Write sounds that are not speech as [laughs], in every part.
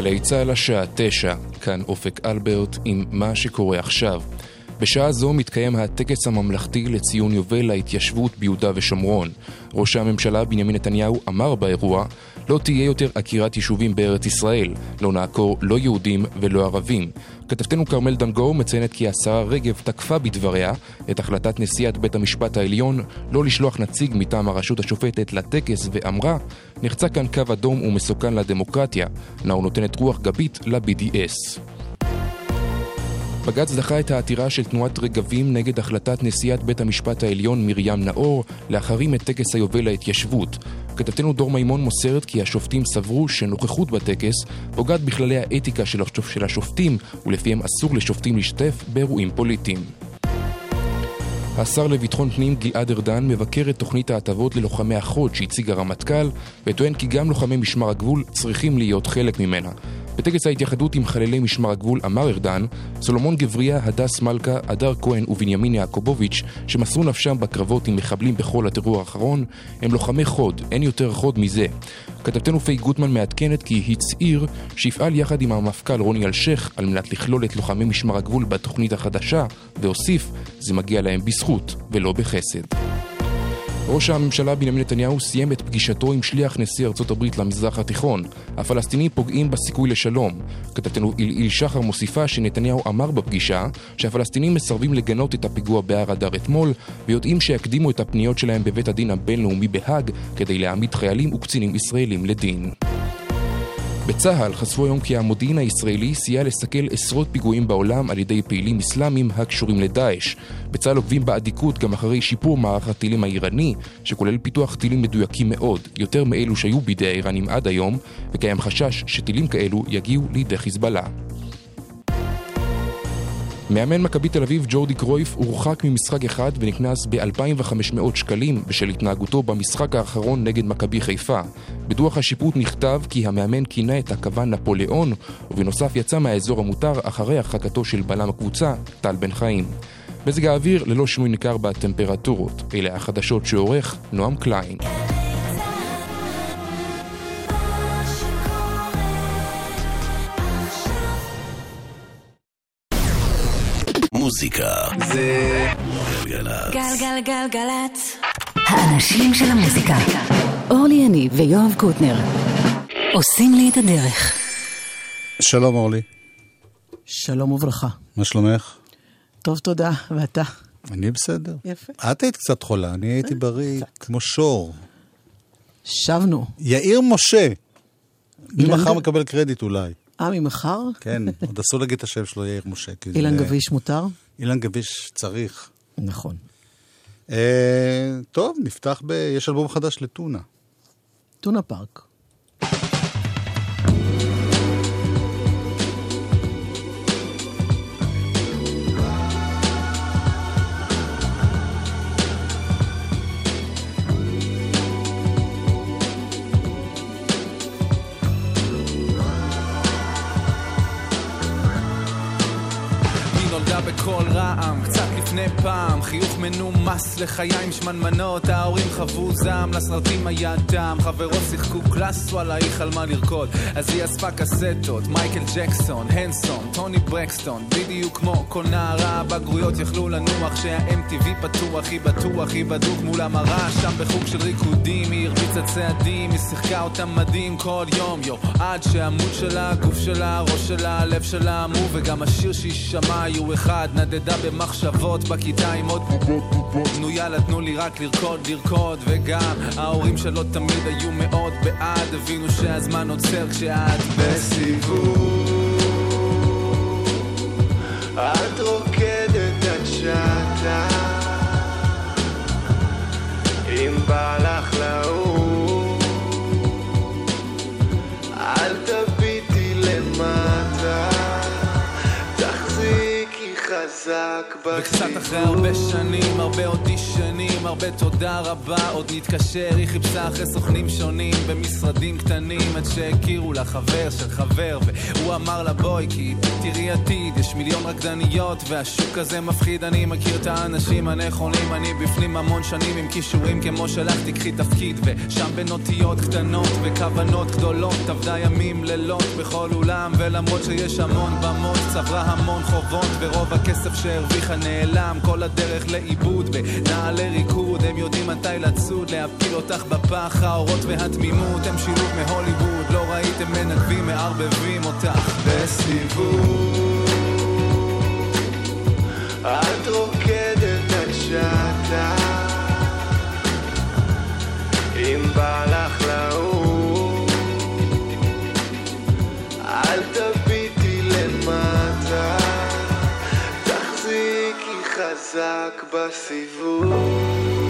גלי צה"ל השעה תשע, כאן אופק אלברט עם מה שקורה עכשיו. בשעה זו מתקיים הטקס הממלכתי לציון יובל להתיישבות ביהודה ושומרון. ראש הממשלה בנימין נתניהו אמר באירוע לא תהיה יותר עקירת יישובים בארץ ישראל, לא נעקור לא יהודים ולא ערבים. כתבתנו כרמל דנגור מציינת כי השרה רגב תקפה בדבריה את החלטת נשיאת בית המשפט העליון לא לשלוח נציג מטעם הרשות השופטת לטקס ואמרה נחצה כאן קו אדום ומסוכן לדמוקרטיה, נאו נותנת רוח גבית ל-BDS. בג"ץ דחה את העתירה של תנועת רגבים נגד החלטת נשיאת בית המשפט העליון מרים נאור להחרים את טקס היובל להתיישבות. כתבתנו דור מימון מוסרת כי השופטים סברו שנוכחות בטקס פוגעת בכללי האתיקה של השופטים ולפיהם אסור לשופטים להשתתף באירועים פוליטיים. השר לביטחון פנים גלעד ארדן מבקר את תוכנית ההטבות ללוחמי החוד שהציג הרמטכ"ל וטוען כי גם לוחמי משמר הגבול צריכים להיות חלק ממנה. בטקס ההתייחדות עם חללי משמר הגבול אמר ארדן, סולומון גבריה, הדס מלכה, הדר כהן ובנימין יעקובוביץ', שמסרו נפשם בקרבות עם מחבלים בכל הטרור האחרון, הם לוחמי חוד, אין יותר חוד מזה. כתבתנו פי גוטמן מעדכנת כי הצהיר שיפעל יחד עם המפכ"ל רוני אלשיך על מנת לכלול את לוחמי משמר הגבול בתוכנית החדשה, והוסיף, זה מגיע להם בזכות ולא בחסד. ראש הממשלה בנימין נתניהו סיים את פגישתו עם שליח נשיא ארצות הברית למזרח התיכון. הפלסטינים פוגעים בסיכוי לשלום. כתבתנו עילעיל שחר מוסיפה שנתניהו אמר בפגישה שהפלסטינים מסרבים לגנות את הפיגוע בהר אדר אתמול, ויודעים שיקדימו את הפניות שלהם בבית הדין הבינלאומי בהאג כדי להעמיד חיילים וקצינים ישראלים לדין. בצה"ל חשפו היום כי המודיעין הישראלי סייע לסכל עשרות פיגועים בעולם על ידי פעילים אסלאמים הקשורים לדאעש. בצה"ל עוקבים באדיקות גם אחרי שיפור מערך הטילים האיראני, שכולל פיתוח טילים מדויקים מאוד, יותר מאלו שהיו בידי האיראנים עד היום, וקיים חשש שטילים כאלו יגיעו לידי חיזבאללה. מאמן מכבי תל אביב ג'ורדי קרויף הורחק ממשחק אחד ונקנס ב-2,500 שקלים בשל התנהגותו במשחק האחרון נגד מכבי חיפה. בדוח השיפוט נכתב כי המאמן כינה את הכוון נפוליאון, ובנוסף יצא מהאזור המותר אחרי הרחקתו של בלם הקבוצה, טל בן חיים. מזג האוויר ללא שינוי ניכר בטמפרטורות. אלה החדשות שעורך נועם קליין. מוזיקה זה גלגלצ. גלגלגלגלצ. האנשים של המוזיקה. אורלי יניב ויואב קוטנר עושים לי את הדרך. שלום אורלי. שלום וברכה. מה שלומך? טוב, תודה. ואתה? אני בסדר. יפה. את היית קצת חולה, אני הייתי בריא כמו שור. שבנו. יאיר משה. ממחר מקבל קרדיט אולי. אה, ממחר? כן, עוד אסור להגיד את השם שלו, יאיר משה. אילן גביש מותר? אילן גביש צריך. נכון. אה, טוב, נפתח ב... יש אלבום חדש לטונה. טונה פארק. בקול רעם, לפני פעם, חיוך מנומס לחיים שמנמנות, ההורים חוו זעם, לסרטים היה דם, חברות שיחקו קלאס, וואלה היא חלמה לרקוד, אז היא אספה קסטות, מייקל ג'קסון, הנסון, טוני ברקסטון, בדיוק כמו כל נערה, בגרויות יכלו לנוח, שה-MTV פתוח, היא בטוח, היא בדוק מול המראה, שם בחוג של ריקודים, היא הרביצה צעדים, היא שיחקה אותם מדהים כל יום, יו, עד שהעמוד שלה, הגוף שלה, הראש שלה, הלב שלה עמו, וגם השיר שהיא שמעה היו אחד, נדדה במחשבות בכיתה עם עוד נו יאללה תנו לי רק לרקוד לרקוד. וגם ההורים שלו תמיד היו מאוד בעד. הבינו שהזמן עוצר כשאת בסיבוב את רוקדת עד שעתה אם בא לך לאור חזק וקצת אחרי הרבה שנים, הרבה אודישנים, הרבה תודה רבה, עוד נתקשר, היא חיפשה אחרי סוכנים שונים במשרדים קטנים עד שהכירו לה חבר של חבר והוא אמר לה בואי כי תראי עתיד, יש מיליון רקדניות והשוק הזה מפחיד, אני מכיר את האנשים הנכונים, אני בפנים המון שנים עם כישורים כמו שלך תקחי תפקיד. ושם בין אותיות קטנות וכוונות גדולות עבדה ימים לילות בכל אולם ולמרות שיש המון במות צברה המון חובות ורוב הכסף שהרוויחה נעלם כל הדרך לאיבוד בנעלי ריקוד הם יודעים מתי לצוד להפיל אותך בפח האורות והתמימות הם שילוב מהוליווד לא ראיתם מנגבים מערבבים אותך בסיבוב. את רוקדת עד שעתה אם בא לך לעוף אל תביטי חזק בסיבוב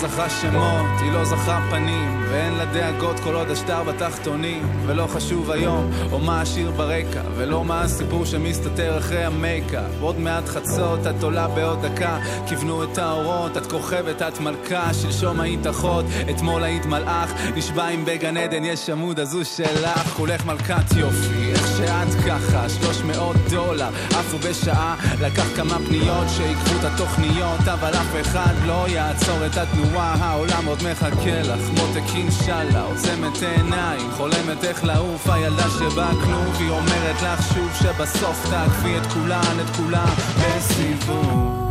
זכרה שמות, היא לא זכרה פנים ואין לה דאגות כל עוד השטר בתחתונים ולא חשוב היום או מה השיר ברקע ולא מה הסיפור שמסתתר אחרי המייקאפ עוד מעט חצות, את עולה בעוד דקה כיוונו את האורות, את כוכבת, את מלכה שלשום היית אחות, אתמול היית מלאך נשבע אם בגן עדן יש עמוד אז הוא שלך כולך מלכת יופי, איך שאת ככה 300 דולר עפו בשעה לקח כמה פניות שעיכבו את התוכניות אבל אף אחד לא יעצור את התנועה העולם עוד מחכה לך. מותק אינשאללה עוצמת עיניים חולמת איך לעוף הילדה שבאה כלוב היא אומרת לך שוב שבסוף תעקפי את כולן את כולם בסיבוב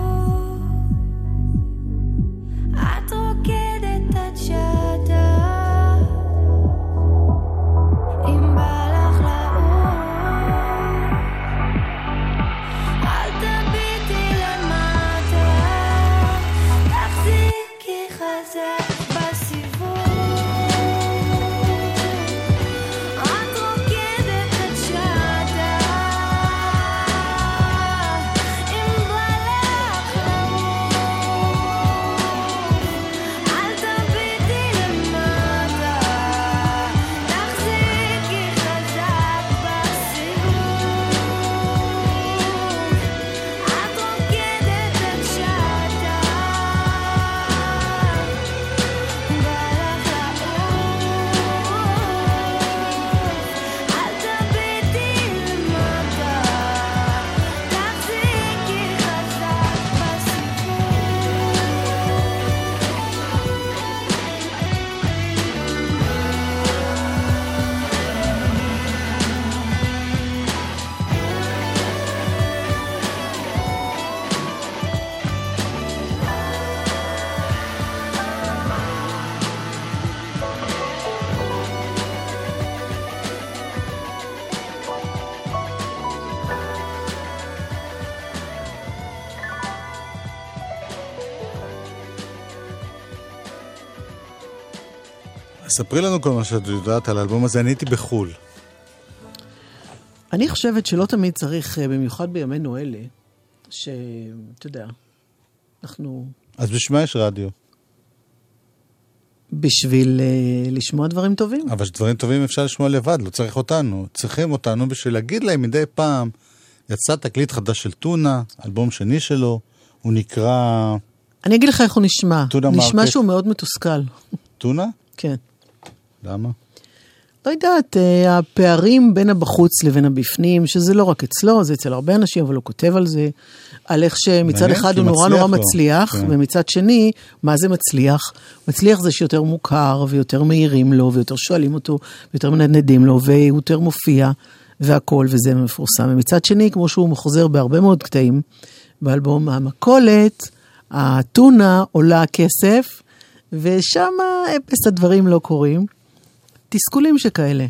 ספרי לנו כל מה שאת יודעת על האלבום הזה, אני הייתי בחו"ל. אני חושבת שלא תמיד צריך, אה, במיוחד בימינו אלה, שאתה יודע, אנחנו אז בשביל מה יש רדיו? בשביל uh, לשמוע דברים טובים. אבל דברים טובים אפשר לשמוע לבד, לא צריך אותנו. צריכים אותנו בשביל להגיד להם מדי פעם, יצא תקליט חדש של טונה, אלבום שני שלו, הוא נקרא אני אגיד לך איך הוא נשמע. טונה נשמע מרקט. שהוא מאוד מתוסכל. טונה? כן. למה? לא יודעת, אה, הפערים בין הבחוץ לבין הבפנים, שזה לא רק אצלו, זה אצל הרבה אנשים, אבל הוא כותב על זה, על איך שמצד אחד הוא נורא נורא. מצליח, כן. ומצד שני, מה זה מצליח? מצליח זה שיותר מוכר, ויותר מעירים לו, ויותר שואלים אותו, ויותר מנדנדים לו, והוא יותר מופיע, והכול, וזה מפורסם. ומצד שני, כמו שהוא חוזר בהרבה מאוד קטעים, באלבום המכולת, הטונה עולה כסף, ושם אפס הדברים לא קורים. תסכולים שכאלה.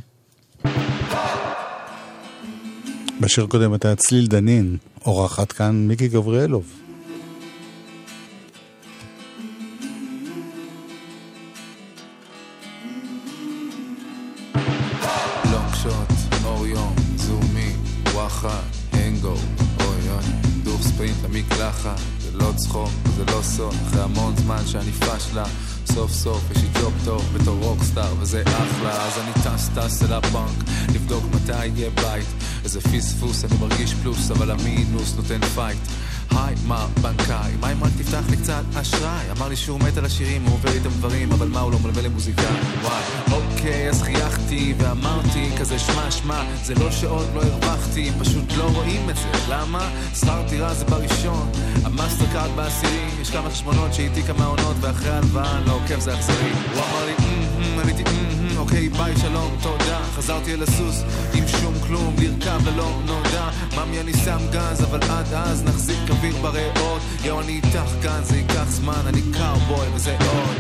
בשיר קודם הייתה צליל דנין, אורחת כאן מיקי גבריאלוב. למקלחת, זה לא צחוק, זה לא סוד, אחרי המון זמן שאני פשלה, סוף סוף יש לי ג'וב טוב בתור rockstar וזה אחלה, אז אני טס טס אל הבנק, לבדוק מתי יהיה בית, איזה פספוס, אני מרגיש פלוס, אבל המינוס נותן fight. היי, מר בנקאי, מה אם רק תפתח לי קצת אשראי? אמר לי שהוא מת על השירים, הוא עובר איתם דברים, אבל מה הוא לא מלווה למוזיקאי? וואי, אוקיי, אז חייכתי ואמרתי כזה שמע שמע, זה לא שעוד לא הרווחתי, פשוט לא רואים את זה, למה? שכר דירה זה בראשון, ה Mastercard בעשירי, יש כמה חשבונות שאיתי כמה עונות, ואחרי הלוואה לא עוקב זה אכזרי. הוא אמר לי, "אמ, אמ", עניתי, "אמ, אמ", אוקיי, ביי, שלום, תודה, חזרתי אל הסוס, עם שום כלום, לרכב ללא נודע, ממי אני שם גז, אבל עד אז נחזיק אוויר בריאות, יואו, אני איתך כאן, זה ייקח זמן, אני קאובוי וזה עוד,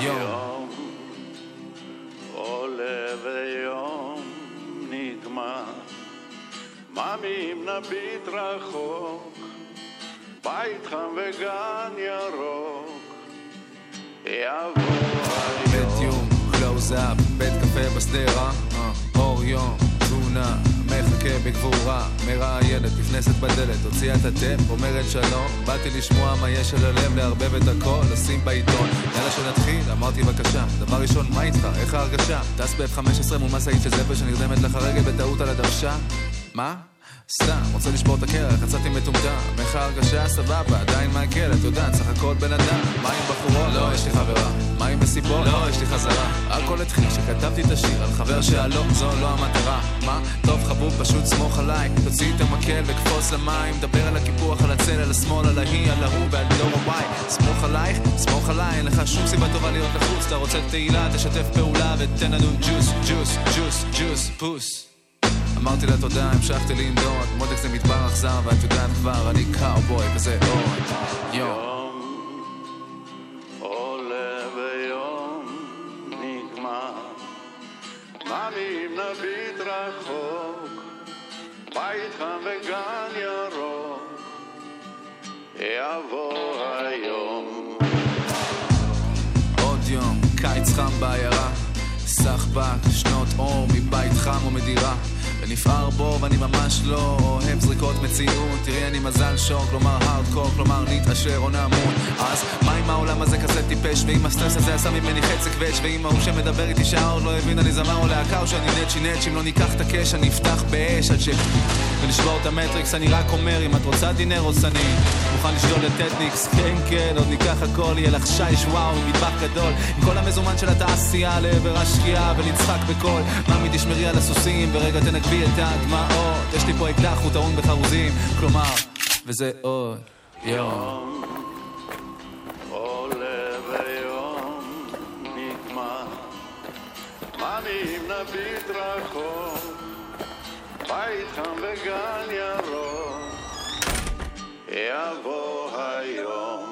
יואו. ויום נגמר. ממי אם נביט רחוק, בית חם וגן ירוק, יבוא בית היום. יום, קלוז-אפ, בית קפה בשדרה, אה, אור יום, טונה, מחכה בגבורה, מראיינת, נכנסת בדלת, הוציאה את הטייפ, אומרת שלום, באתי לשמוע מה יש על הלב, לערבב את הכל, לשים בעיתון, יאללה שנתחיל, אמרתי בבקשה, דבר ראשון, מה איתך, איך ההרגשה? טס ב-F-15 מול משאית של זפר שנרדמת לך רגל בטעות על הדוושה? מה? סתם, רוצה לשבור את הקרח, יצאתי מטומטם איך ההרגשה? סבבה, עדיין מעכל, את יודעת, סך הכל בן אדם. מה עם בחורות? לא, יש לי חברה. מה עם מסיבות? לא, יש לי חזרה. הכל התחיל כשכתבתי את השיר על חבר שהלא, זו לא המטרה. מה? טוב חבוב, פשוט סמוך עליי. תוציא את המקל וקפוץ למים. דבר על הקיפוח, על הצל, על השמאל, על ההיא, על ההוא ועל דור הוואי. סמוך עלייך, סמוך עליי, אין לך שום סיבה טובה להיות לחוץ. אתה רוצה תהילה, תשתף פעולה ותן לנו ג'וס, ג'וס, ג'וס, ג'וס, פוס אמרתי לה תודה, המשכתי לנדוד, מותק זה מדבר אכזר, ואת יודעת כבר, אני קאובוי נגמר. ממי אם נביט רחוק, בית חם וגן ירוק, יבוא היום. עוד יום, קיץ חם בעיירה, סחבק, שנות אור מבית חם או מדירה. ונפער בו ואני ממש לא אוהב זריקות מציאות. תראי אני מזל שור, כלומר הארדקור, כלומר נתעשר או נמות. אז מה אם העולם הזה כזה טיפש? ואם הסטרס הזה עשה ממני חצי קווץ' ואם ההוא שמדבר איתי שעה עוד לא הבין אני זמר או להקה או שאני נצ'י נצ' אם לא ניקח את הקש אני אפתח באש עד ש... ולשבור את המטריקס. אני רק אומר אם את רוצה דינר או סני מוכן לשדול את טטניקס כן כן עוד ניקח הכל יהיה לך שיש וואו מטבח גדול. עם כל המזומן של התעשייה לעבר השקיעה ונצחק בקול. ממי תשמרי על הסוסים ורגע תנגבי את הדמעות. יש לי פה אקדח הוא טעון בחרוזים כלומר וזה עוד יום. נביט רחוק, בית חם וגן ירוק, יבוא היום.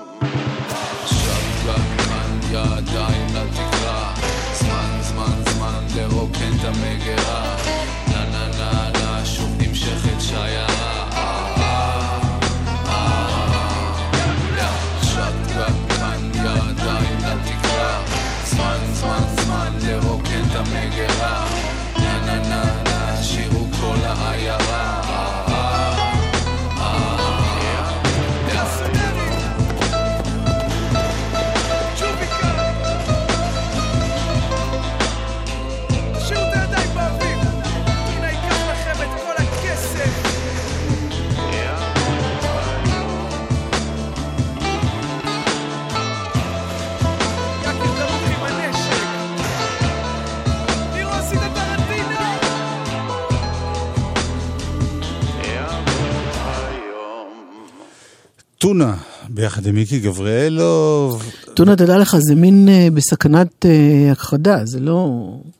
ביחד עם מיקי גבריאלוב. טונה, תדע לך, זה מין אה, בסכנת אה, הכחדה, זה לא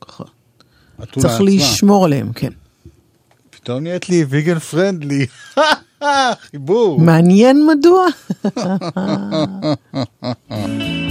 ככה. צריך עצמה. לשמור עליהם, כן. פתאום נהיית לי ויגן פרנדלי. [laughs] חיבור. מעניין מדוע? [laughs]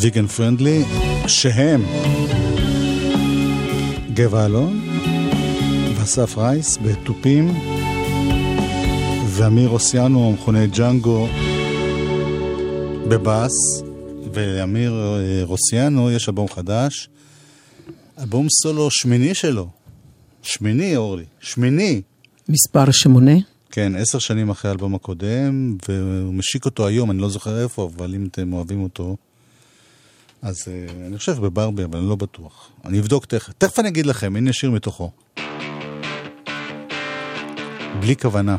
ויגן פרנדלי, שהם גבע אלון ואסף רייס בתופים ואמיר אוסיאנו המכונה ג'אנגו בבאס ואמיר אה, רוסיאנו יש אלבום חדש, אלבום סולו שמיני שלו, שמיני אורלי, שמיני, מספר שמונה. כן, עשר שנים אחרי האלבום הקודם, והוא משיק אותו היום, אני לא זוכר איפה, אבל אם אתם אוהבים אותו, אז uh, אני חושב בברבי, אבל אני לא בטוח. אני אבדוק תכף. תכף אני אגיד לכם, הנה שיר מתוכו. בלי כוונה.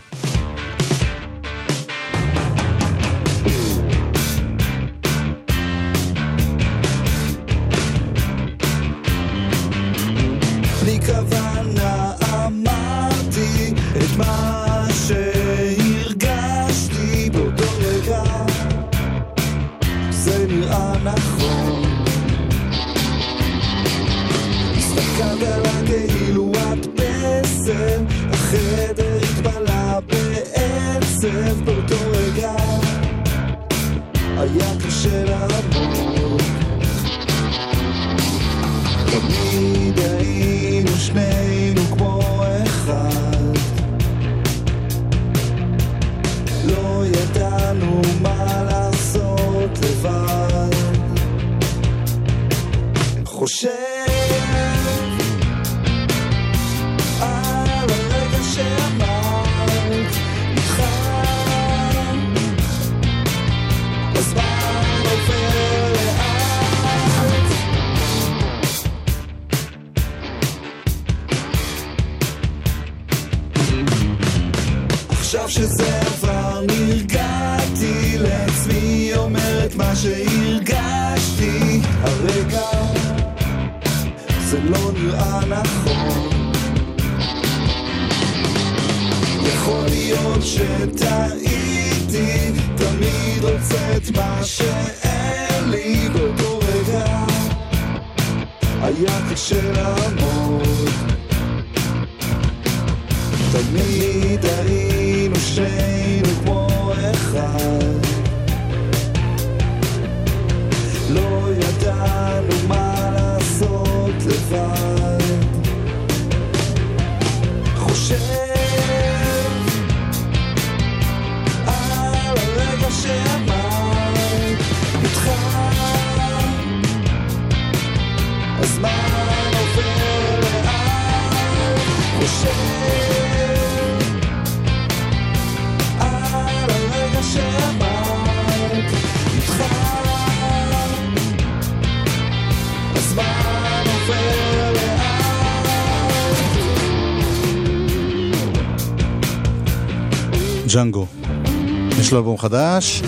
יש לו אלבום חדש,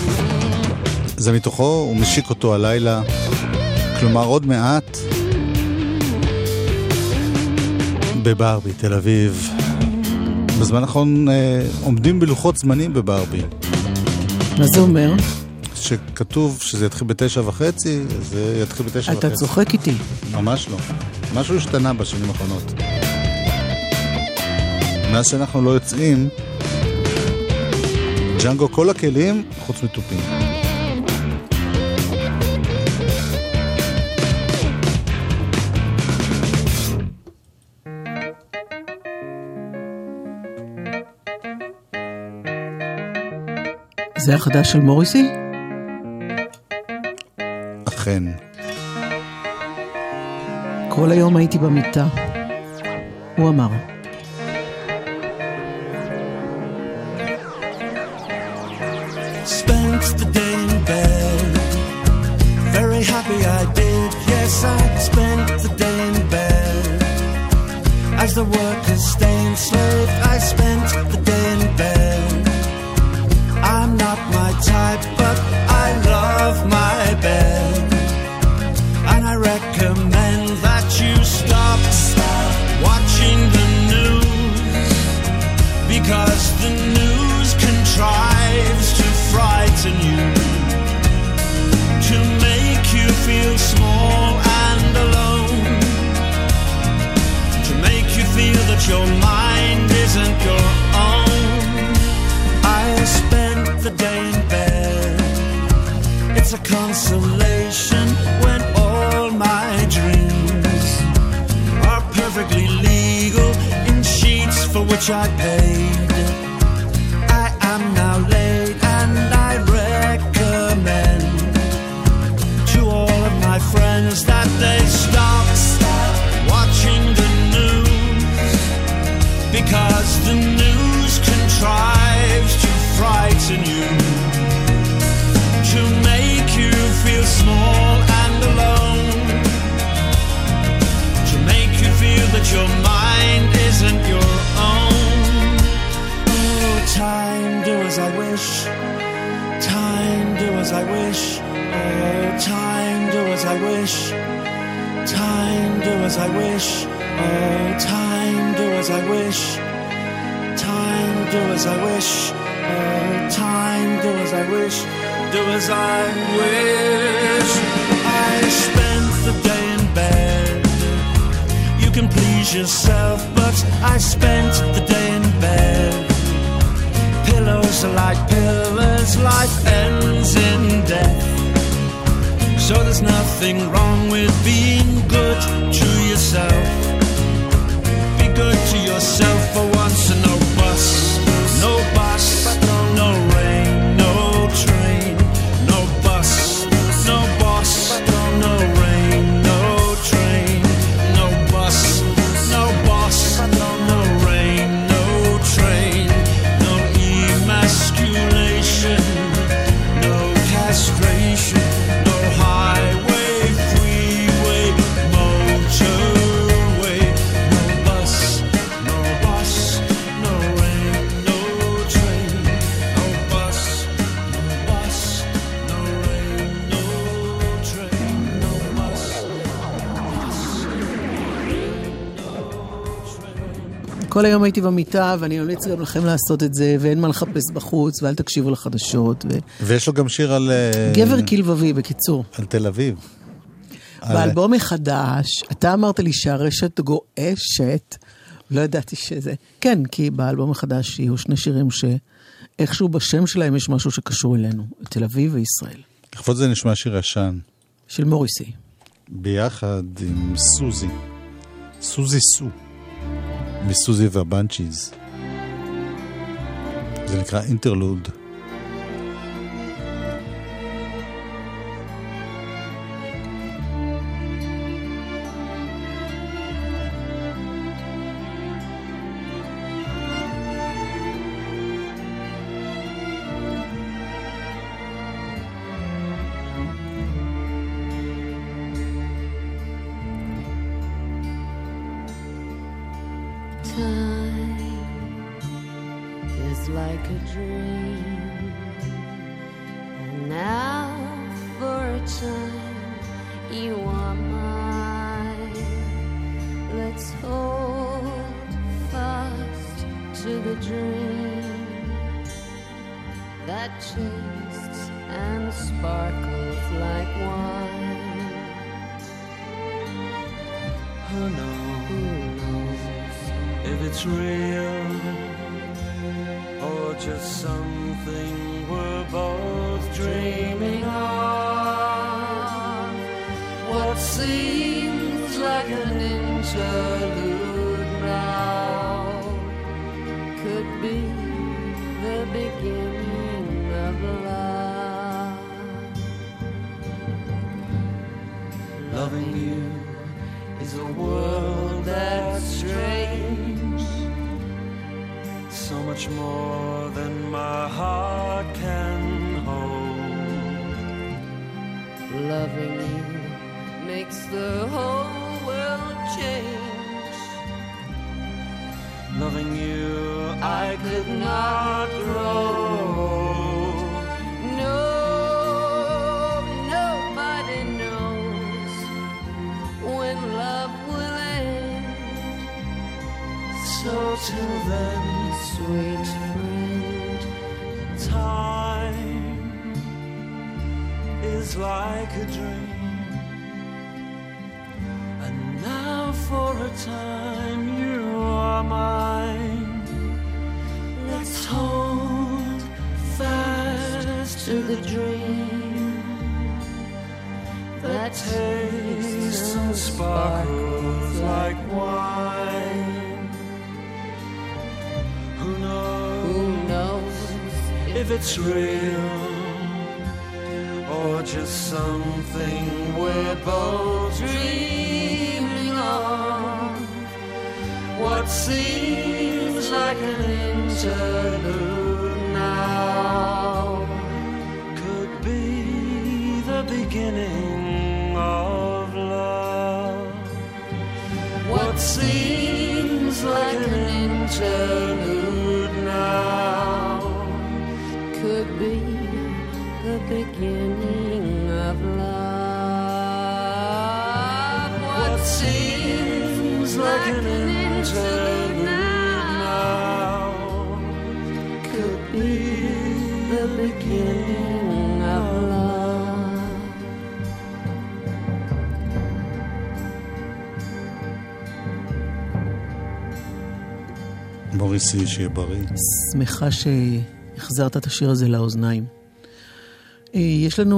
זה מתוכו, הוא משיק אותו הלילה. כלומר, עוד מעט בברבי, תל אביב. בזמן האחרון אה, עומדים בלוחות זמנים בברבי. מה זה אומר? שכתוב שזה יתחיל בתשע וחצי, זה יתחיל בתשע וחצי. אתה צוחק איתי. ממש לא. משהו השתנה בשנים האחרונות. מאז שאנחנו לא יוצאים, ג'אנגו כל הכלים חוץ מתופים. זה החדש של מוריסי? אכן. כל היום הייתי במיטה. הוא אמר. As I wish. Time do as I wish. Oh time do as I wish. Do as I wish. I spent the day in bed. You can please yourself but I spent the day in bed. Pillows are like pillars life ends in death. So there's nothing wrong with being good to yourself myself for once and כל היום הייתי במיטה, ואני ממליץ גם לכם לעשות את זה, ואין מה לחפש בחוץ, ואל תקשיבו לחדשות. ו... ויש לו גם שיר על... אה, גבר כלבבי, בקיצור. על תל אביב. באלבום החדש, אתה אמרת לי שהרשת גועשת, לא ידעתי שזה. כן, כי באלבום החדש יהיו שני שירים שאיכשהו בשם שלהם יש משהו שקשור אלינו, תל אביב וישראל, לכבוד זה נשמע שיר ישן. של מוריסי. ביחד עם סוזי. סוזי סו. מסוזי והבנצ'יז. זה נקרא אינטרלוד. Makes the whole world change. Loving you, I could not grow. No, nobody knows when love will end. So till then, Sweet friend, time is like a dream. for a time you are mine. Let's hold fast to the dream that tastes and sparkles like wine. Who knows, Who knows if it's real? Or just something we're both dreaming. What seems like an interlude now could be the beginning of love. What seems like an interlude מוריסי, שיהיה בריא. שמחה שהחזרת את השיר הזה לאוזניים. אה, יש לנו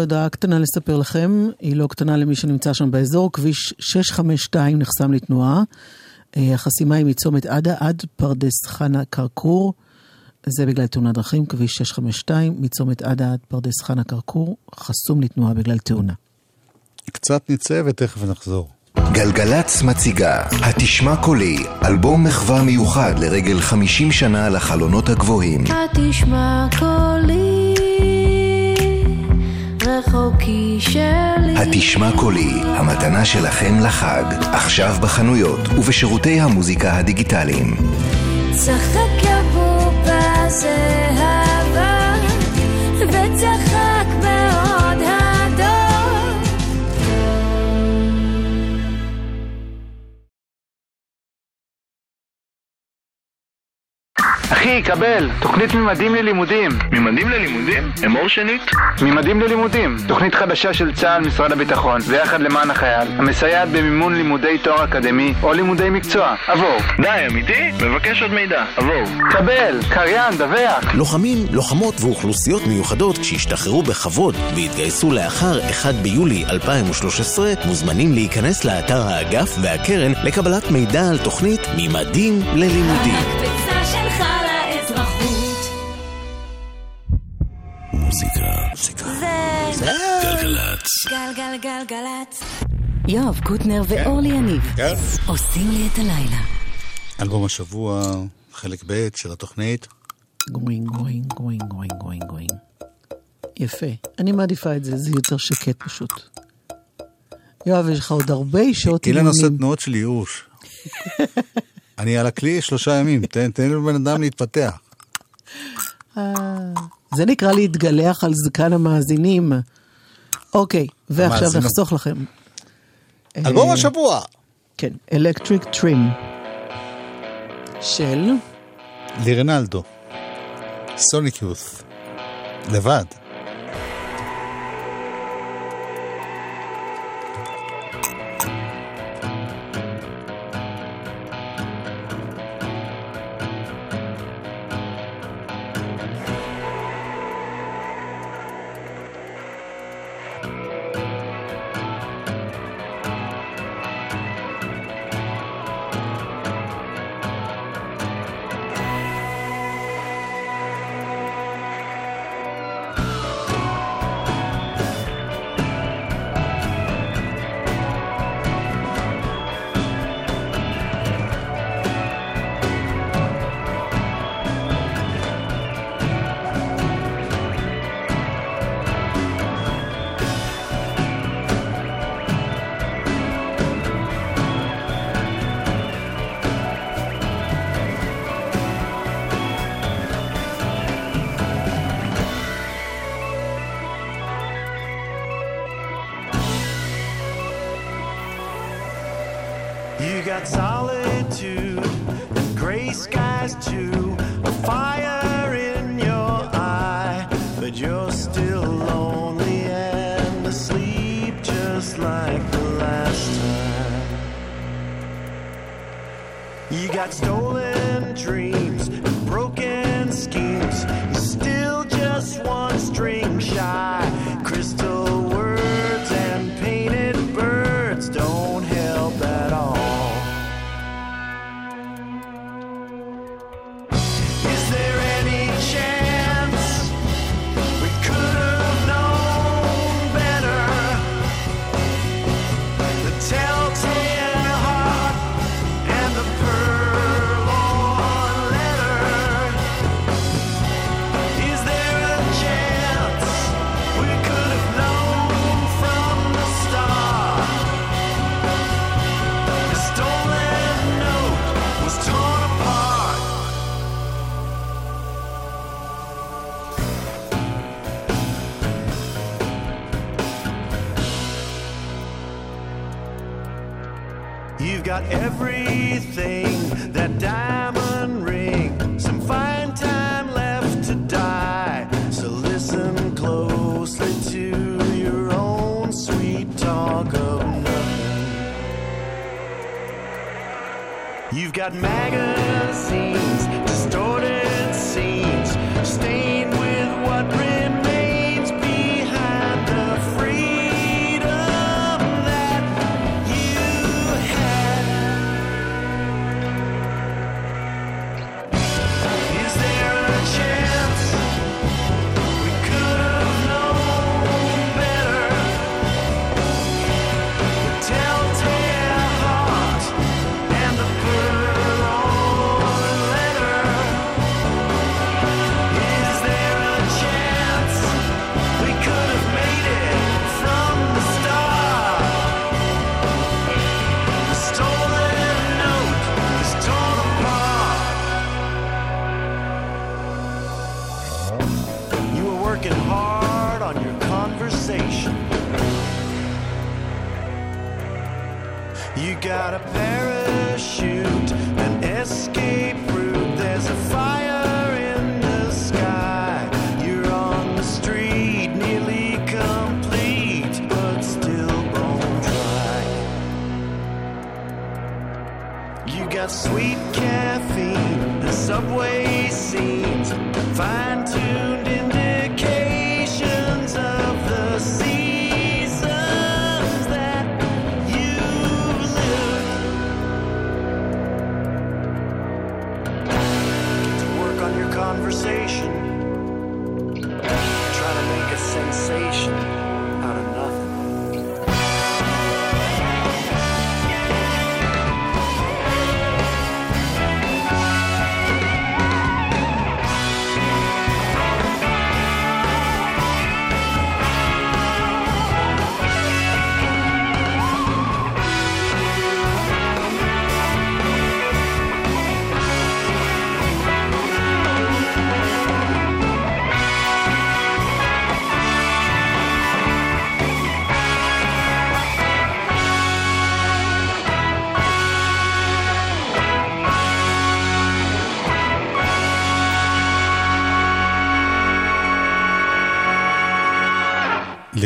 הודעה קטנה לספר לכם, היא לא קטנה למי שנמצא שם באזור, כביש 652 נחסם לתנועה. החסימה היא מצומת עדה עד פרדס חנה כרכור. זה בגלל תאונת דרכים, כביש 652, מצומת עדה עד פרדס חנה כרכור, חסום לתנועה בגלל תאונה. קצת נצא ותכף נחזור. גלגלצ מציגה התשמע קולי, אלבום מחווה מיוחד לרגל 50 שנה לחלונות הגבוהים. התשמע קולי, רחוקי שלי. התשמע קולי, המתנה שלכם לחג, עכשיו בחנויות ובשירותי המוזיקה הדיגיטליים. צחק יבובה זהבה, וצחק אחי, קבל, תוכנית ממדים ללימודים. ממדים ללימודים? אמור שנית? ממדים ללימודים, תוכנית חדשה של צה"ל, משרד הביטחון, ויחד למען החייל, המסייעת במימון לימודי תואר אקדמי או לימודי מקצוע. עבור. די, אמיתי? מבקש עוד מידע. עבור. קבל, קריין, דווח. לוחמים, לוחמות ואוכלוסיות מיוחדות שהשתחררו בכבוד והתגייסו לאחר 1 ביולי 2013 מוזמנים להיכנס לאתר האגף והקרן לקבלת מידע על תוכנית ממדים ללימודים. המקפצה שלך לאזרחות. מוזיקה. זה... גלגלצ. גלגלגלגלצ. יואב קוטנר ואורלי יניב כן. עושים לי את הלילה. אלבום השבוע, חלק ב' של התוכנית. גווינג, גווינג, גווינג, גווינג, גווינג, גווינג. יפה. אני מעדיפה את זה, זה יותר שקט פשוט. יואב, יש לך עוד הרבה שעות אילן עושה אימונים. תנועות של ייאוש. [laughs] אני על הכלי שלושה ימים, תן תן לבן אדם להתפתח. אה, זה נקרא להתגלח על זקן המאזינים. אוקיי, ועכשיו. נחסוך לכם. אלבום אה, השבוע. כן, אלקטריק טרים. של... לירנלדו. סוניק יות'. לבד.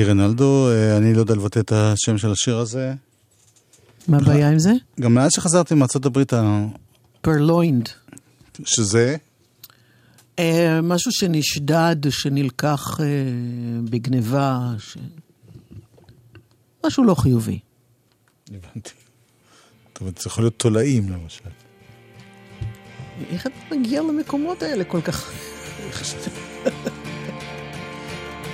רנלדו, אה, אני לא יודע לבטא את השם של השיר הזה. מה הבעיה עם זה? גם מאז שחזרתי מארצות הברית, ה- פרלוינד. שזה, אה, משהו שנשדד, שנלקח אה, בגניבה, ש... משהו לא חיובי. הבנתי. זאת אומרת, זה יכול להיות תולעים למשל. איך אתה מגיע למקומות האלה כל כך...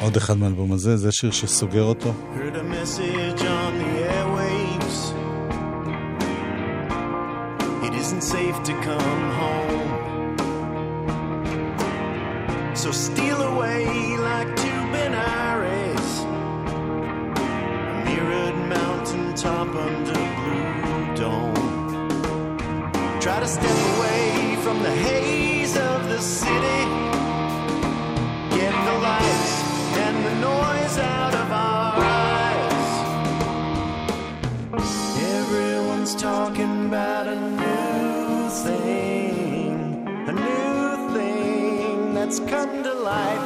עוד אחד מהאלבום הזה, זה שיר שסוגר אותו. Heard a message on the airwaves. It isn't safe to come home. So steal away like two binaries. A mirrored mountaintop under blue dome. Try to step away from the haze of the city. Everyone's talking about a new thing, a new thing that's come to light.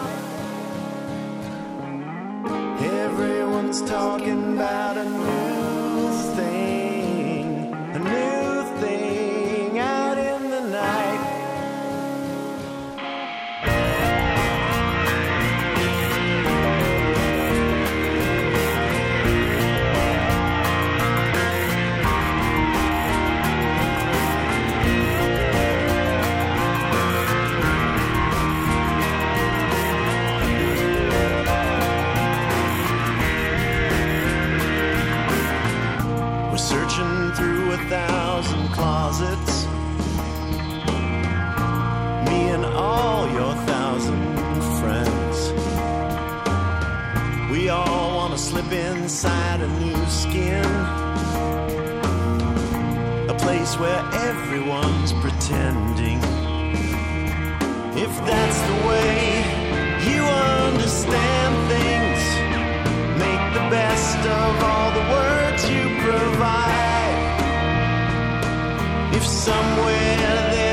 Everyone's talking about a new place where everyone's pretending. If that's the way you understand things, make the best of all the words you provide. If somewhere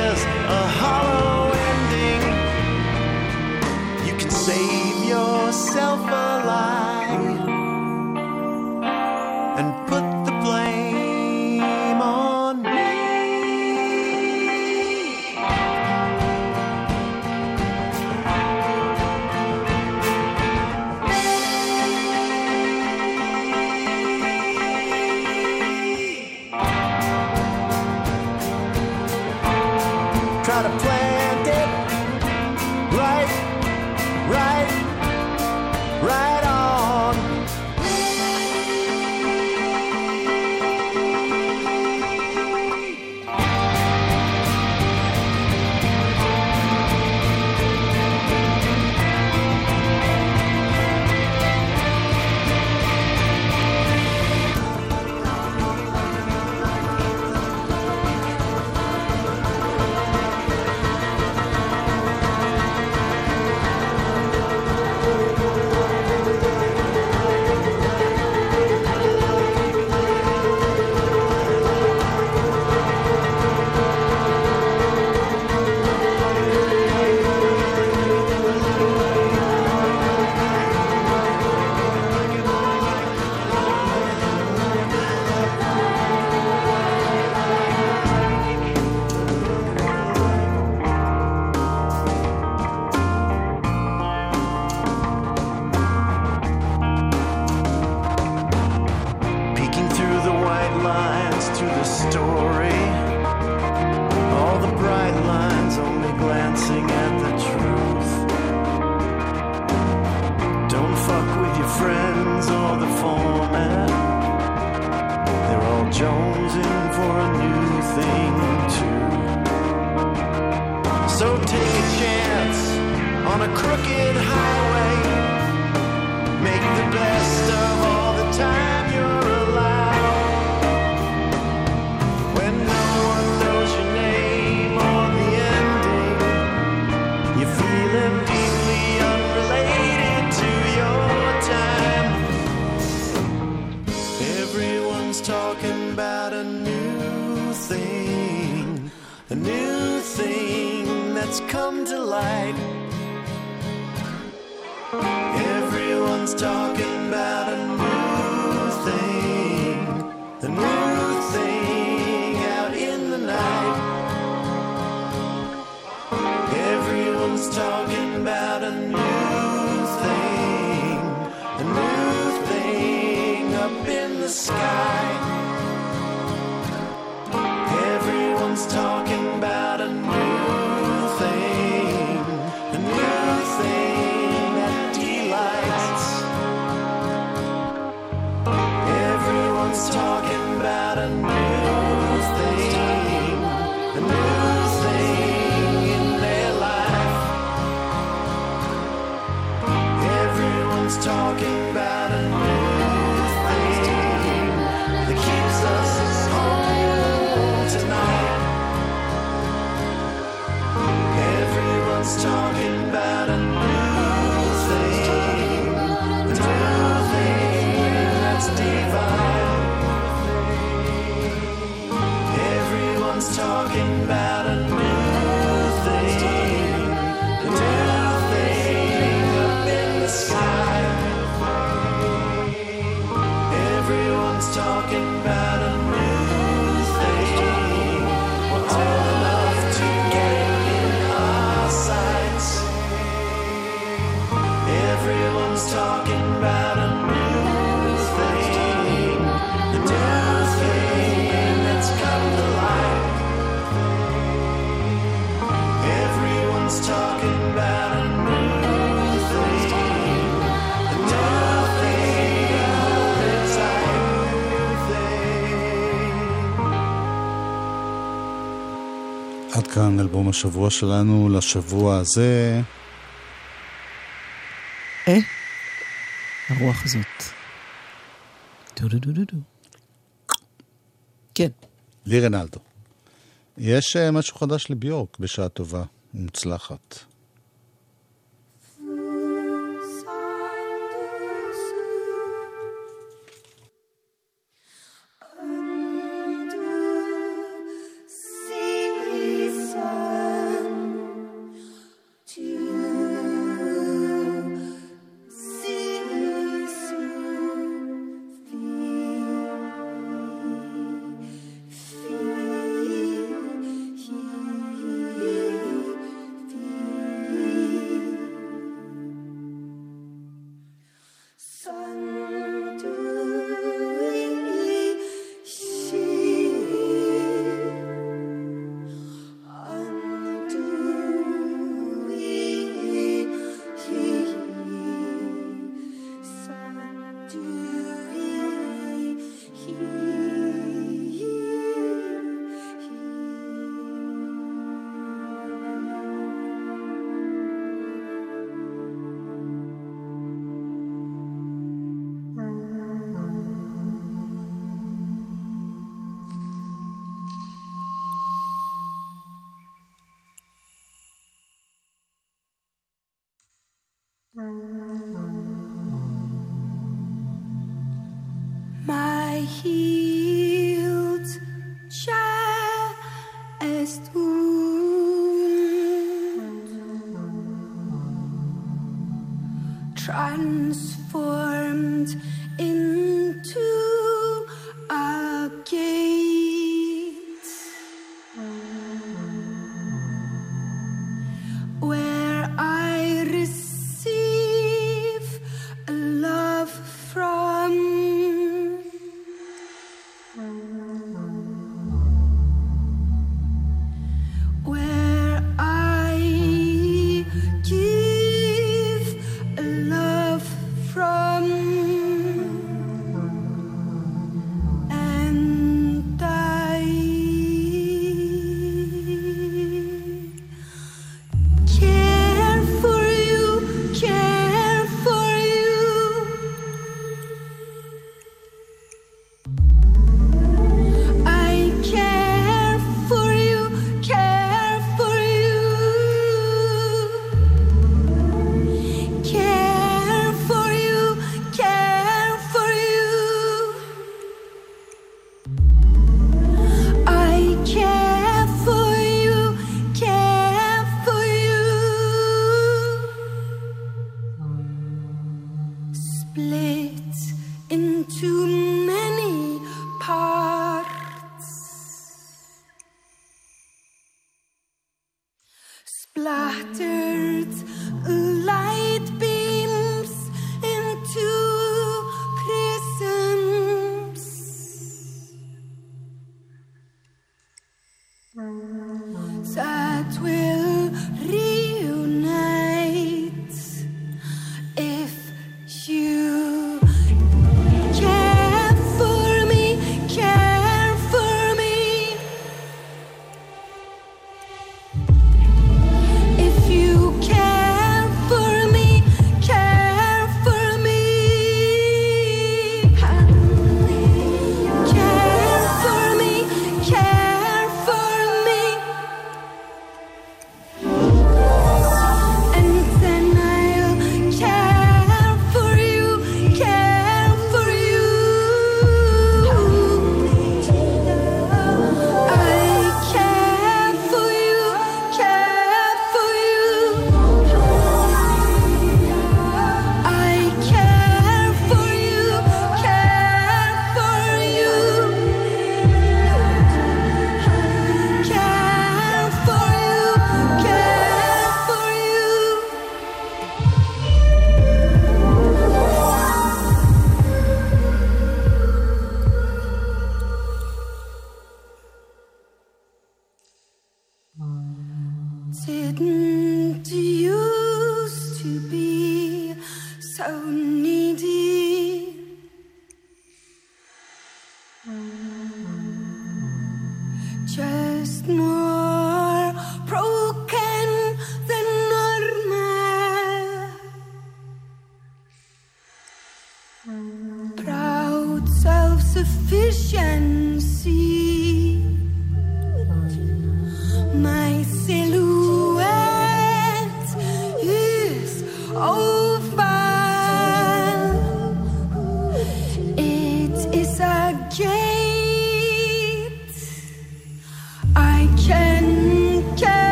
אלבום השבוע שלנו לשבוע הזה. אה, הרוח הזאת. דו דו דו דו דו. כן. לירנלדו. יש אה, משהו חדש לביורק בשעה טובה, ומוצלחת.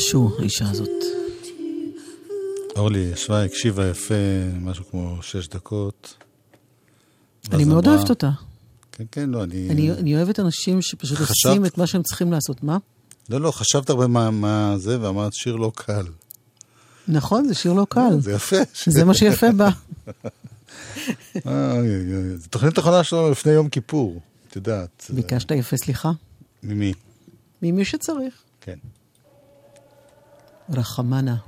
משהו, האישה הזאת. אורלי ישבה, הקשיבה יפה, משהו כמו שש דקות. אני מאוד אמרה- אוהבת אותה. כן, כן, לא, אני... אני אני אוהבת אנשים שפשוט חשבת- עושים את מה שהם צריכים לעשות. מה? לא, לא, חשבת הרבה מה, מה זה, ואמרת שיר לא קל. נכון, זה שיר לא קל. זה יפה. זה מה שיפה בה. [laughs] אוי. זו תוכנית אחרונה שלנו לפני יום כיפור, את יודעת. ביקשת יפה סליחה? ממי? ממי שצריך. כן. رخمنا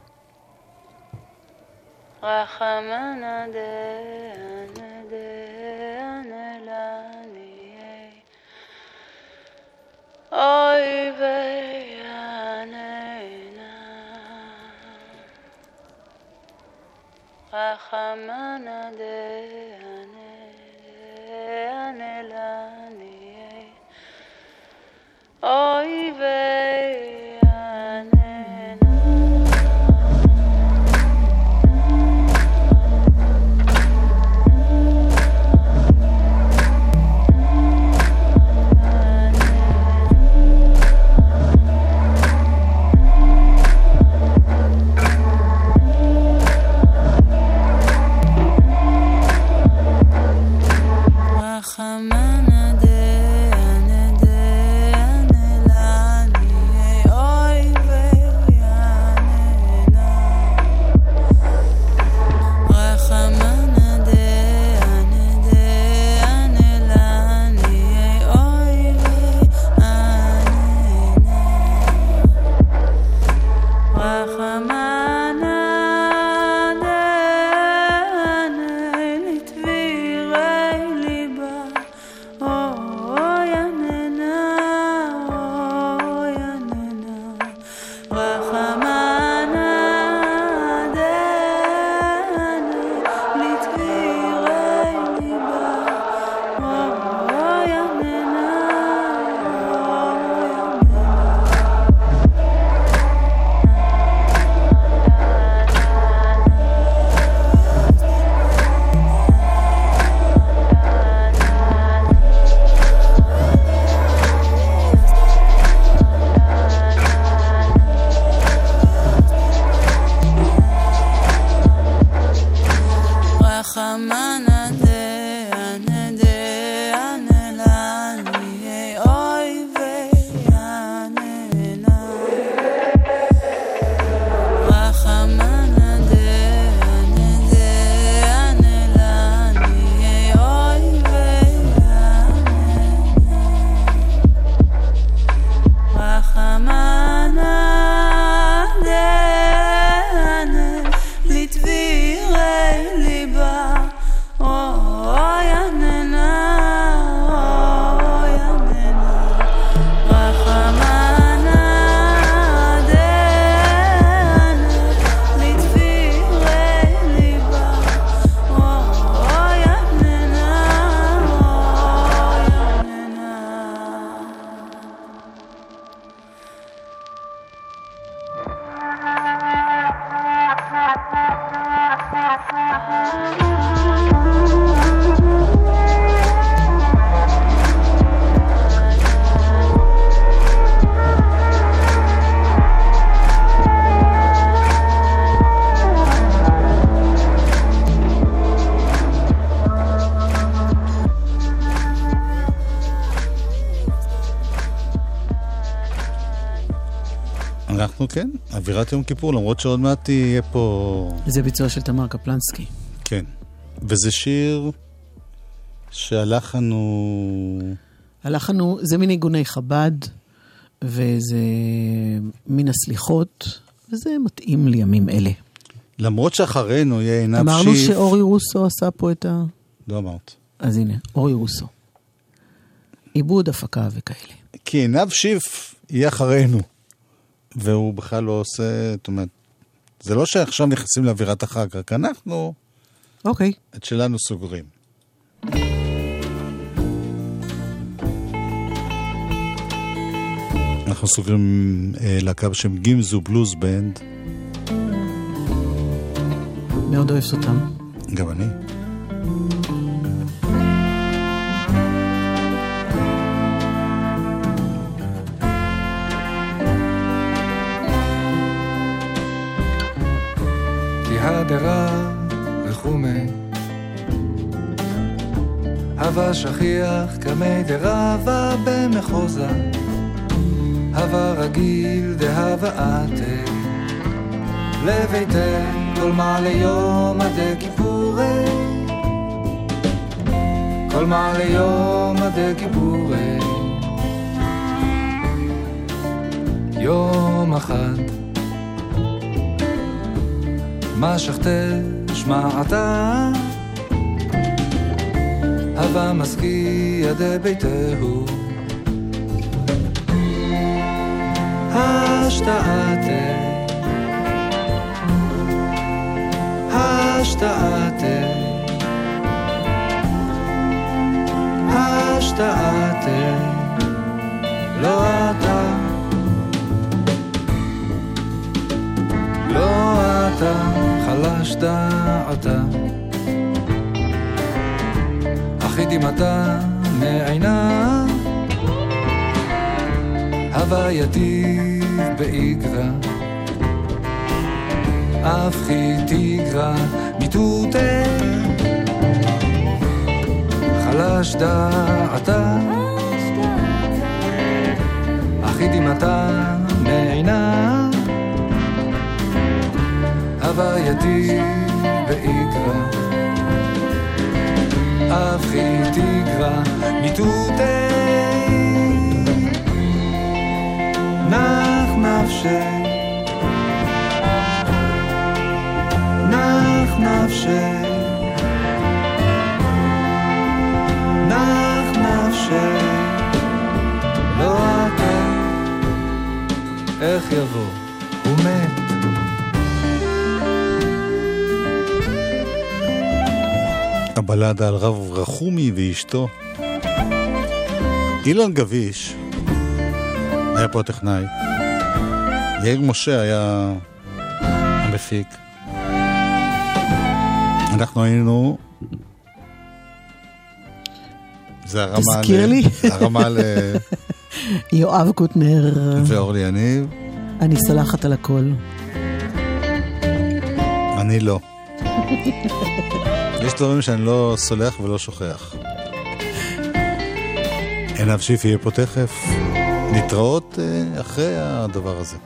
رخمنا دانا دانا لاني أي بيانينا رخمنا دانا دانا لاني أي بيانينا אווירת יום כיפור, למרות שעוד מעט יהיה פה... זה ביצוע של תמר קפלנסקי. כן. וזה שיר שהלחן הוא... הלחן הוא, זה מניגוני חב"ד, וזה מן הסליחות, וזה מתאים לימים אלה. למרות שאחרינו יהיה עינב שיף... אמרנו שאורי רוסו עשה פה את ה... לא אמרת. אז הנה, אורי רוסו. עיבוד, הפקה וכאלה. כי עינב שיף יהיה אחרינו. והוא בכלל לא עושה, זאת אומרת, זה לא שעכשיו נכנסים לאווירת החג, רק אנחנו אוקיי. את שלנו סוגרים. אנחנו סוגרים אה, להקה בשם גימזו בלוז בנד, מאוד אוהבת אותם. גם אני. הדרה רחומי הווה שכיח כמי דרבה במחוזה. הווה רגיל דהווה עתה לביתי כל מעלה יום עדי כיפורי. כל מעלה יום עדי כיפורי. יום אחד משכת שמעתה הווה משכי ידי ביתהו. השתעתה. השתעתה. השתעתה. לא אתה אתה חלש דעתה אחי דמעתה מעינה. הווייתי באיגרא אף כי תיגרא מיתותי חלש דעתה אחי דמעתה מעינה הווייתי באיגרא אף מיתותי נח נפשי. נח נפשי. נח נפשי. לא אתה איך יבוא הבלדה על רב רחומי ואשתו. אילן גביש היה פה הטכנאי. יאיר משה היה המפיק. אנחנו היינו... זה הרמה תזכיר לי. הרמה ל... [laughs] יואב קוטנר, ואורלי יניב. אני סולחת על הכל. אני לא. [laughs] יש דברים שאני לא סולח ולא שוכח. עינב שיף יהיה פה תכף. נתראות אה, אחרי הדבר הזה.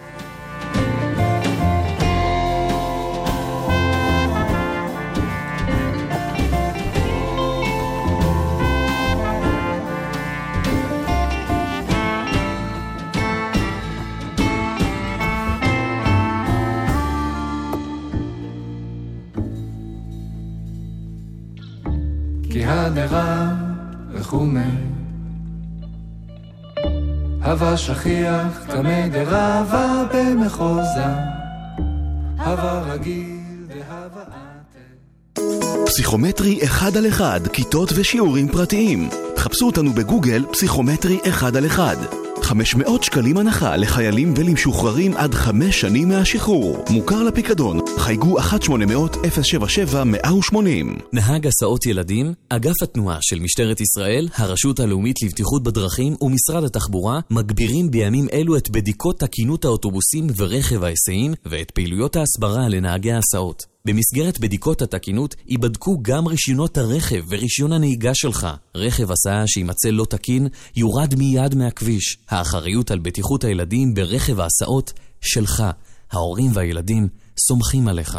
הדרה רחומי הווה שכיח תמי דרבה במחוזה הווה רגיל פסיכומטרי אחד על אחד, כיתות ושיעורים פרטיים. חפשו אותנו בגוגל פסיכומטרי אחד על אחד. 500 שקלים הנחה לחיילים ולמשוחררים עד חמש שנים מהשחרור. מוכר לפיקדון, חייגו 1-800-077-180. נהג הסעות ילדים, אגף התנועה של משטרת ישראל, הרשות הלאומית לבטיחות בדרכים ומשרד התחבורה מגבירים בימים אלו את בדיקות תקינות האוטובוסים ורכב ההיסעים ואת פעילויות ההסברה לנהגי ההסעות. במסגרת בדיקות התקינות ייבדקו גם רישיונות הרכב ורישיון הנהיגה שלך. רכב הסעה שימצא לא תקין יורד מיד מהכביש. האחריות על בטיחות הילדים ברכב ההסעות שלך. ההורים והילדים סומכים עליך.